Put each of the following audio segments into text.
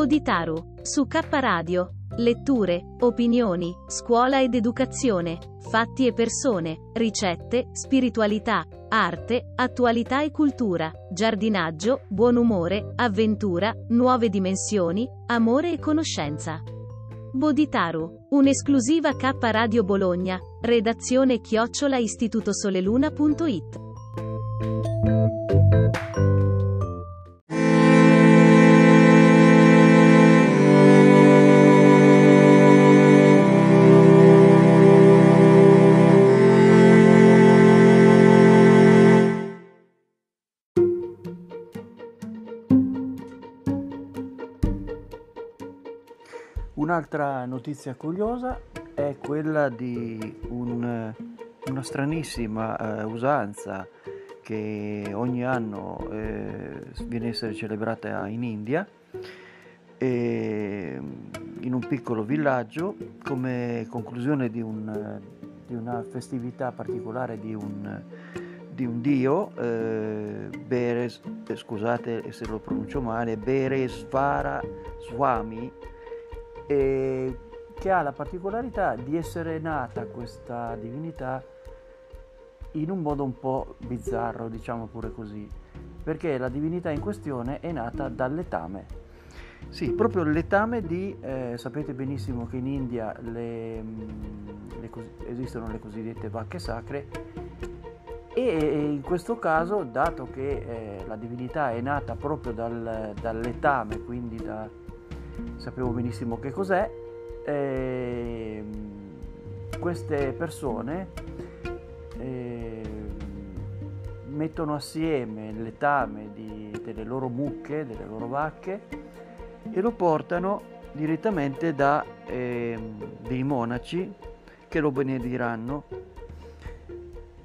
Bodhitaru, su K Radio. Letture, opinioni, scuola ed educazione, fatti e persone, ricette, spiritualità, arte, attualità e cultura, giardinaggio, buon umore, avventura, nuove dimensioni, amore e conoscenza. Bodhitaru, un'esclusiva K Radio Bologna, redazione chiocciola istitutosoleluna.it. Un'altra notizia curiosa è quella di un, una stranissima eh, usanza che ogni anno eh, viene a essere celebrata in India, e, in un piccolo villaggio, come conclusione di, un, di una festività particolare di un, di un dio, eh, Beres, eh, scusate se lo pronuncio male, Beresvara Swami, e che ha la particolarità di essere nata questa divinità in un modo un po' bizzarro, diciamo pure così, perché la divinità in questione è nata dal letame. Sì, proprio il letame di, eh, sapete benissimo che in India le, le esistono le cosiddette vacche sacre e in questo caso, dato che eh, la divinità è nata proprio dal, dal letame, quindi da, sapevo benissimo che cos'è. E queste persone eh, mettono assieme il letame di, delle loro mucche, delle loro vacche e lo portano direttamente da eh, dei monaci che lo benediranno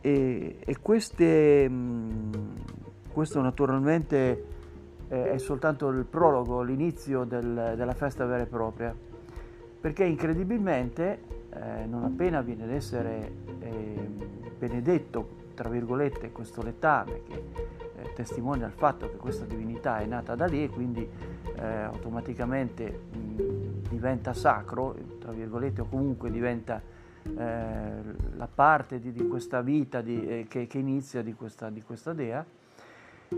e, e queste, mh, questo naturalmente eh, è soltanto il prologo, l'inizio del, della festa vera e propria, perché incredibilmente eh, non appena viene ad essere eh, benedetto, tra virgolette, questo letame che eh, testimonia il fatto che questa divinità è nata da lì e quindi eh, automaticamente mh, diventa sacro, tra virgolette, o comunque diventa eh, la parte di, di questa vita di, che, che, inizia di questa, di questa dea,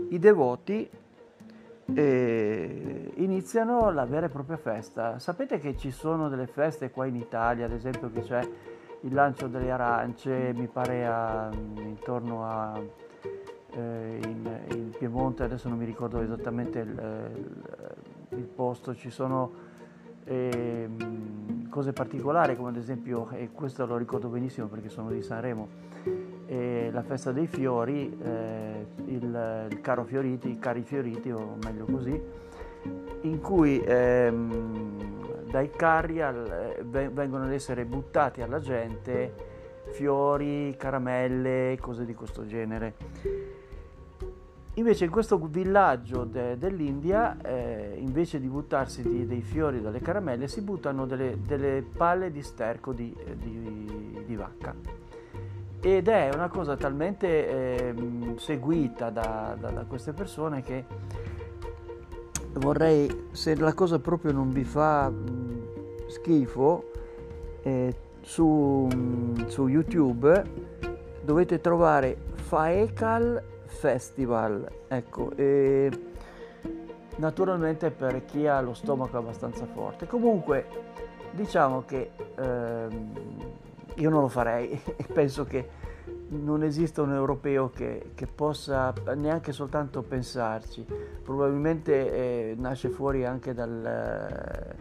i devoti e iniziano la vera e propria festa. Sapete che ci sono delle feste qua in Italia, ad esempio che c'è il lancio delle arance, mi pare a, intorno a eh, in, in, Piemonte, adesso non mi ricordo esattamente il, il posto, ci sono eh, cose particolari come ad esempio, e questo lo ricordo benissimo perché sono di Sanremo, eh, la festa dei fiori, eh, il, il, caro fioriti, i cari fioriti o meglio così, in cui ehm, dai carri al, eh, vengono ad essere buttati alla gente fiori, caramelle, cose di questo genere. Invece in questo villaggio de, dell'India, eh, invece di buttarsi di, dei fiori dalle caramelle, si buttano delle, delle palle di sterco di, di, di, vacca. Ed è una cosa talmente eh, seguita da, da, da, queste persone che vorrei, se la cosa proprio non vi fa mh, schifo, eh, su, mh, su YouTube dovete trovare Faekal Festival. Ecco, e naturalmente per chi ha lo stomaco abbastanza forte. Comunque, diciamo che ehm, io non lo farei e penso che non esista un europeo che, che possa neanche soltanto pensarci. Probabilmente eh, nasce fuori anche dal,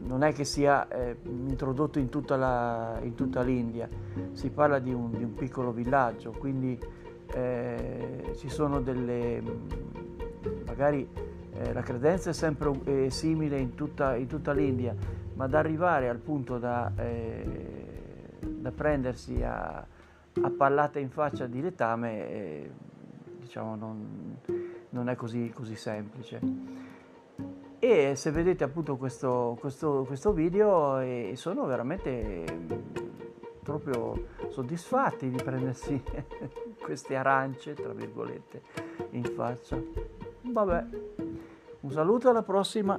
non è che sia eh, introdotto in tutta, la, in tutta, l'India, si parla di un, di un piccolo villaggio, quindi eh, ci sono delle, magari eh, la credenza è sempre simile in tutta, in tutta, l'India, ma da arrivare al punto da, eh, da prendersi a, a, pallate in faccia di letame, eh, diciamo non, non è così, così semplice. E se vedete appunto questo, questo, questo video eh, sono veramente proprio soddisfatti di prendersi queste arance tra virgolette in faccia. Vabbè un saluto alla prossima